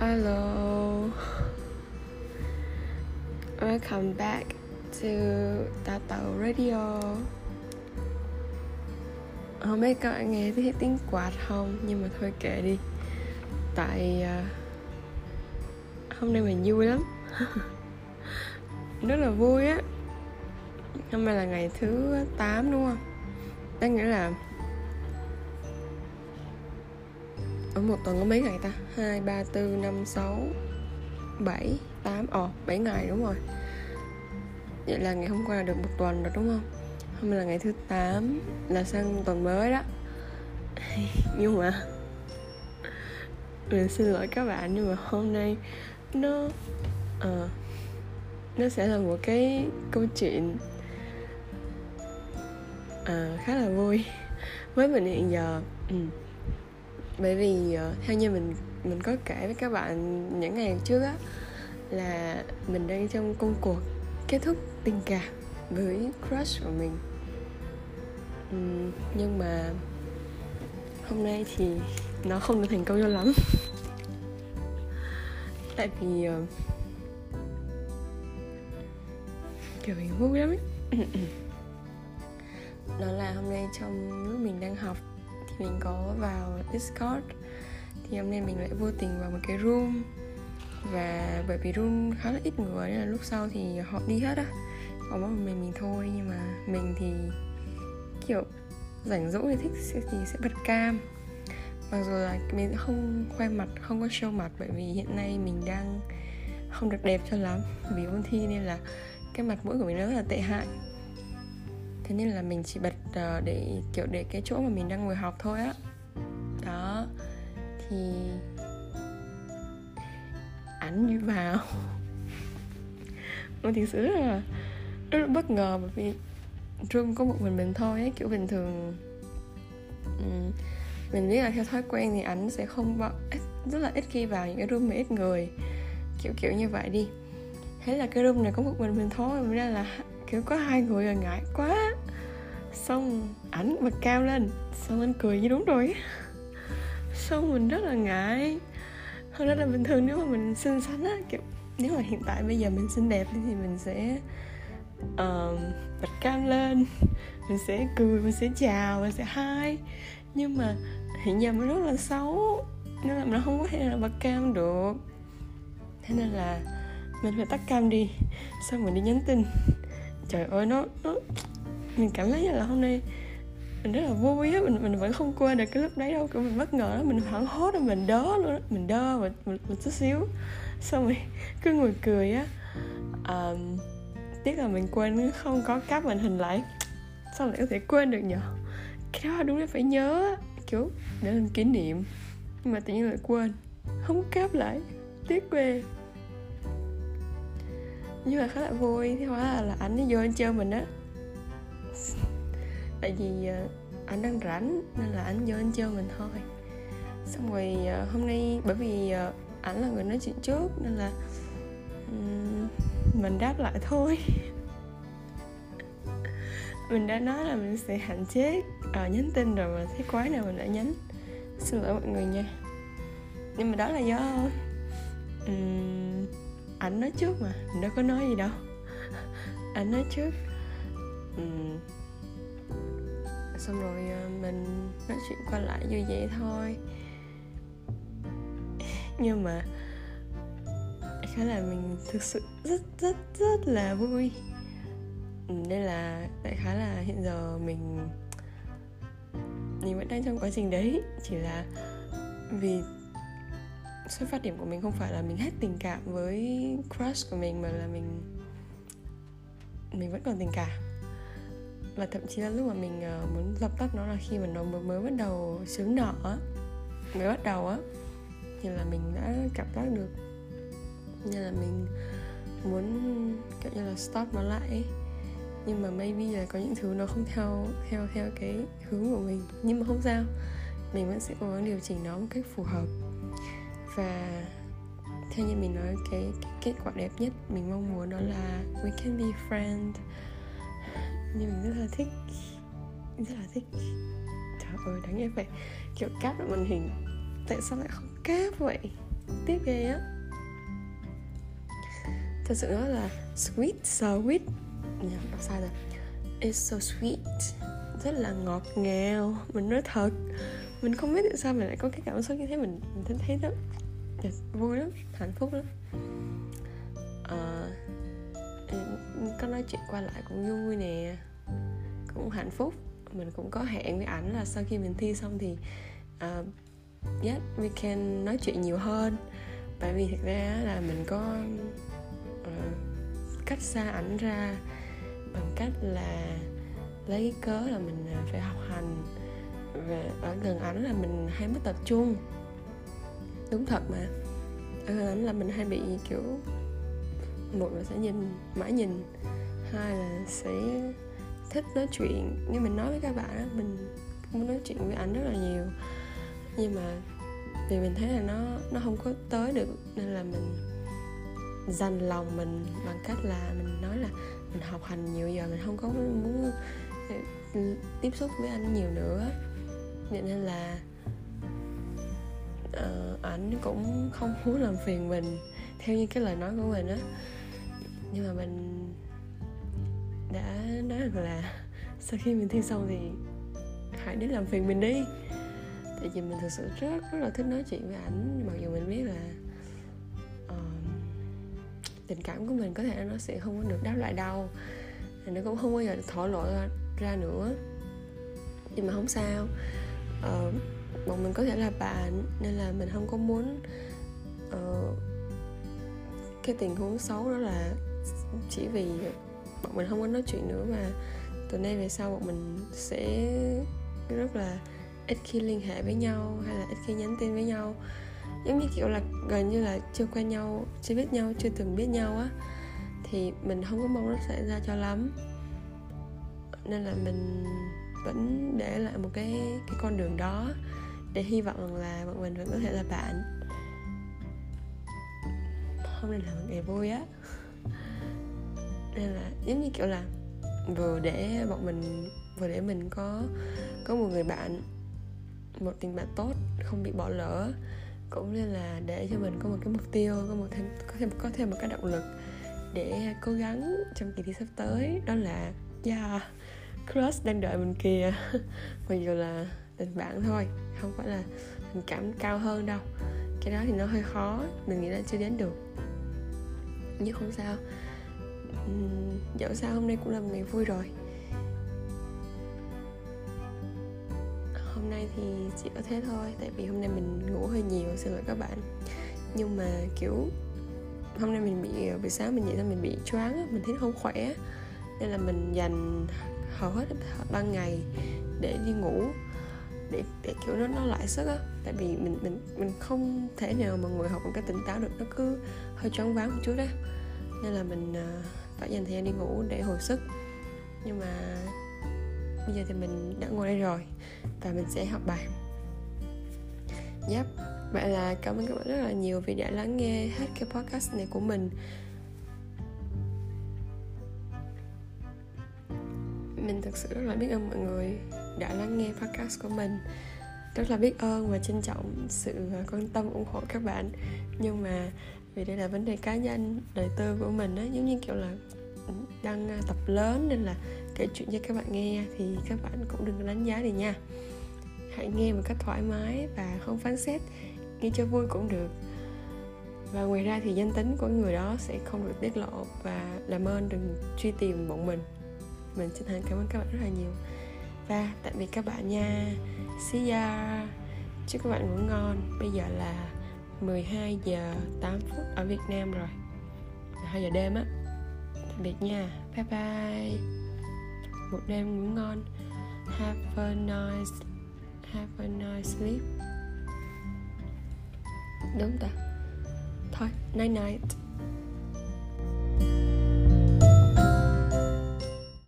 Hello. Welcome back to TATAO Radio. Không biết các bạn nghe thấy tiếng quạt không? Nhưng mà thôi kệ đi. Tại uh, Hôm nay mình vui lắm. Rất là vui á. Hôm nay là ngày thứ 8 đúng không? Đáng nghĩa là ở một tuần có mấy ngày ta? 2, 3, 4, 5, 6 7, 8 Ồ, 7 ngày đúng rồi. Vậy là ngày hôm qua là được một tuần rồi đúng không? Hôm nay là ngày thứ 8 Là sang tuần mới đó. Nhưng mà Mình xin lỗi các bạn Nhưng mà hôm nay Nó uh, Nó sẽ là một cái câu chuyện uh, Khá là vui Với mình hiện giờ. Um, bởi vì uh, theo như mình mình có kể với các bạn những ngày trước á là mình đang trong công cuộc kết thúc tình cảm với crush của mình. Uhm, nhưng mà hôm nay thì nó không được thành công cho lắm. Tại vì uh, kiểu mình vui lắm ấy. Đó là hôm nay trong lúc mình đang học mình có vào Discord thì hôm nay mình lại vô tình vào một cái room. Và bởi vì room khá là ít người, nên là lúc sau thì họ đi hết á. Còn mỗi mình mình thôi, nhưng mà mình thì kiểu rảnh rỗi thì thích thì sẽ bật cam. Mặc dù là mình không khoe mặt, không có show mặt, bởi vì hiện nay mình đang không được đẹp cho lắm. Vì ôn thi nên là cái mặt mũi của mình rất là tệ hại thế nên là mình chỉ bật uh, để kiểu để cái chỗ mà mình đang ngồi học thôi á. Đó. Thì ảnh đi vào. Mình thực sự là rất là bất ngờ bởi vì room có một mình mình thôi ấy kiểu bình thường um, mình biết là theo thói quen thì ảnh sẽ không bao, rất là ít khi vào những cái room mà ít người kiểu kiểu như vậy đi. Thế là cái room này có một mình mình thôi mình ra là kiểu có hai người là ngại quá xong ảnh bật cao lên xong anh cười như đúng rồi xong mình rất là ngại. Hơn đó là bình thường nếu mà mình xinh xắn á kiểu nếu mà hiện tại bây giờ mình xinh đẹp thì mình sẽ uh, bật cam lên mình sẽ cười mình sẽ chào mình sẽ hai nhưng mà hiện giờ mình rất là xấu nên là mình không có thể là bật cam được. Thế nên là mình phải tắt cam đi xong mình đi nhắn tin. Trời ơi nó nó mình cảm thấy là hôm nay mình rất là vui á mình mình vẫn không quên được cái lúc đấy đâu kiểu mình bất ngờ đó mình hoảng hốt rồi mình đớ luôn đó mình đơ mình, mình, mình chút xíu. Xong rồi cứ ngồi cười á. À, tiếc là mình quên không có cáp màn hình lại. Sao lại có thể quên được nhở cái đó đúng là phải nhớ kiểu để làm kỷ niệm. Nhưng mà tự nhiên lại quên không cáp lại tiếc quê. Nhưng mà khá là vui thì hóa là, là ảnh ấy vô anh chơi mình á tại vì ờ, anh đang rảnh nên là anh vô anh chơi mình thôi. Xong rồi ờ, hôm nay bởi vì ờ, ảnh là người nói chuyện trước nên là mình đáp lại thôi. Mình đã nói là mình sẽ hạn chế uh, nhắn tin rồi mà thấy quái nào mình lại nhắn. Xin lỗi mọi người nha. Nhưng mà đó là do um, ảnh nói trước mà mình đâu có nói gì đâu. Ảnh nói trước. Ừ. xong rồi à, mình nói chuyện qua lại như vậy thôi. Nhưng mà, khá là mình thực sự rất rất rất là vui. Ừ, nên là đại khá là hiện giờ mình mình vẫn đang trong quá trình đấy. Chỉ là vì xuất phát điểm của mình không phải là mình hết tình cảm với crush của mình, mà là mình mình vẫn còn tình cảm và thậm chí là lúc mà mình uh, muốn dập tắt nó là khi mà nó mới, mới bắt đầu sướng nở mới bắt đầu á thì là mình đã cảm giác được. Nên là mình muốn kiểu như là stop nó lại ấy. nhưng mà maybe là có những thứ nó không theo theo theo cái hướng của mình. Nhưng mà không sao mình vẫn sẽ cố gắng điều chỉnh nó một cách phù hợp. Và theo như mình nói cái, cái kết quả đẹp nhất mình mong muốn đó là we can be friends nhưng mình rất là thích. Rất là thích. Trời ơi, đáng yêu phải kiểu cáp lại màn hình. Tại sao lại không cáp vậy? Tiếp ghê á. Thật sự nó là sweet, so sweet. Nhầm đọc sai rồi it's so sweet. Rất là ngọt ngào. Mình nói thật. Mình không biết tại sao mình lại có cái cảm xúc như thế. Mình mình thấy rất vui lắm. Hạnh phúc lắm. Có nói chuyện qua lại cũng vui nè. Cũng hạnh phúc. Mình cũng có hẹn với ảnh là sau khi mình thi xong thì uh, yes we can nói chuyện nhiều hơn. Bởi vì thực ra là mình có uh, cách xa ảnh ra bằng cách là lấy cái cớ là mình ờ, phải học hành. Và ở gần ảnh là mình hay mất tập trung. Đúng thật mà. Ở gần ảnh là mình hay bị kiểu một là sẽ nhìn mãi nhìn. Hai là sẽ thích nói chuyện. Như mình nói với các bạn đó, mình muốn nói chuyện với ảnh rất là nhiều. Nhưng mà vì mình thấy là nó nó không có tới được nên là mình dành lòng mình bằng cách là mình nói là mình học hành nhiều giờ mình không có muốn ừ, tiếp xúc với anh nhiều nữa. Vậy nên là uh, ảnh cũng không muốn làm phiền mình. Theo như cái lời nói của mình á nhưng mà mình đã nói rằng là sau khi mình thi xong thì hãy đến làm phiền mình đi. Tại vì mình thực sự rất rất là thích nói chuyện với ảnh. Mặc dù mình biết là uh, tình cảm của mình có thể nó sẽ không có được đáp lại đâu. Thì nó cũng không bao giờ thổ lộ ra nữa. Nhưng mà không sao. Uh, bọn mình có thể là bạn nên là mình không có muốn uh, cái tình huống xấu đó là chỉ vì bọn mình không có nói chuyện nữa mà từ nay về sau bọn mình sẽ rất là ít khi liên hệ với nhau hay là ít khi nhắn tin với nhau. Giống như kiểu là gần như là chưa quen nhau, chưa biết nhau, chưa từng biết nhau á, thì mình không có mong nó xảy ra cho lắm. Nên là mình vẫn để lại một cái cái con đường đó để hy vọng là bọn mình vẫn có thể là bạn. Hôm nay là một ngày vui á nên là giống như kiểu là vừa để bọn mình, vừa để mình có có một người bạn, một tình bạn tốt, không bị bỏ lỡ. Cũng như là để cho mình có một cái mục tiêu, có một thêm, có thêm có thêm một cái động lực để cố gắng trong kỳ thi sắp tới. Đó là, yeah, crush đang đợi mình kìa. Mặc dù là tình bạn thôi, không phải là tình cảm cao hơn đâu. Cái đó thì nó hơi khó, mình nghĩ là chưa đến được. Nhưng không sao. Ừ, dẫu sao hôm nay cũng là một ngày vui rồi. Hôm nay thì chỉ có thế thôi tại vì hôm nay mình ngủ hơi nhiều xin lỗi các bạn. Nhưng mà kiểu hôm nay mình bị ờ, buổi sáng mình dậy ra mình bị choáng mình thấy không khỏe nên là mình dành hầu hết ban ngày để đi ngủ để để kiểu nó nó lại sức á. Tại vì mình mình mình không thể nào mà ngồi học một cái tỉnh táo được nó cứ hơi choáng váng một chút đó nên là mình uh, phải dành thời gian đi ngủ để hồi sức. Nhưng mà bây giờ thì mình đã ngồi đây rồi và mình sẽ học bài. Yep, vậy là cảm ơn các bạn rất là nhiều vì đã lắng nghe hết cái podcast này của mình. Mình thật sự rất là biết ơn mọi người đã lắng nghe podcast của mình. Rất là biết ơn và trân trọng sự quan tâm ủng hộ các bạn. Nhưng mà vì đây là vấn đề cá nhân, đời tư của mình á. Giống như kiểu là đang à, tập lớn nên là kể chuyện cho các bạn nghe thì các bạn cũng đừng đánh giá gì nha. Hãy nghe một cách thoải mái và không phán xét, nghe cho vui cũng được. Và ngoài ra thì danh tính của người đó sẽ không được tiết lộ và làm ơn đừng truy tìm bọn mình. Mình chân thành cảm ơn các bạn rất là nhiều. Và tạm biệt các bạn nha. See ya. Chúc các bạn ngủ ngon. Bây giờ là 12 giờ 8 phút ở Việt Nam rồi. 2 giờ đêm á. Tạm biệt nha. Bye bye. Một đêm ngủ ngon. Have a nice Have a nice sleep. Đúng ta. Thôi, night night.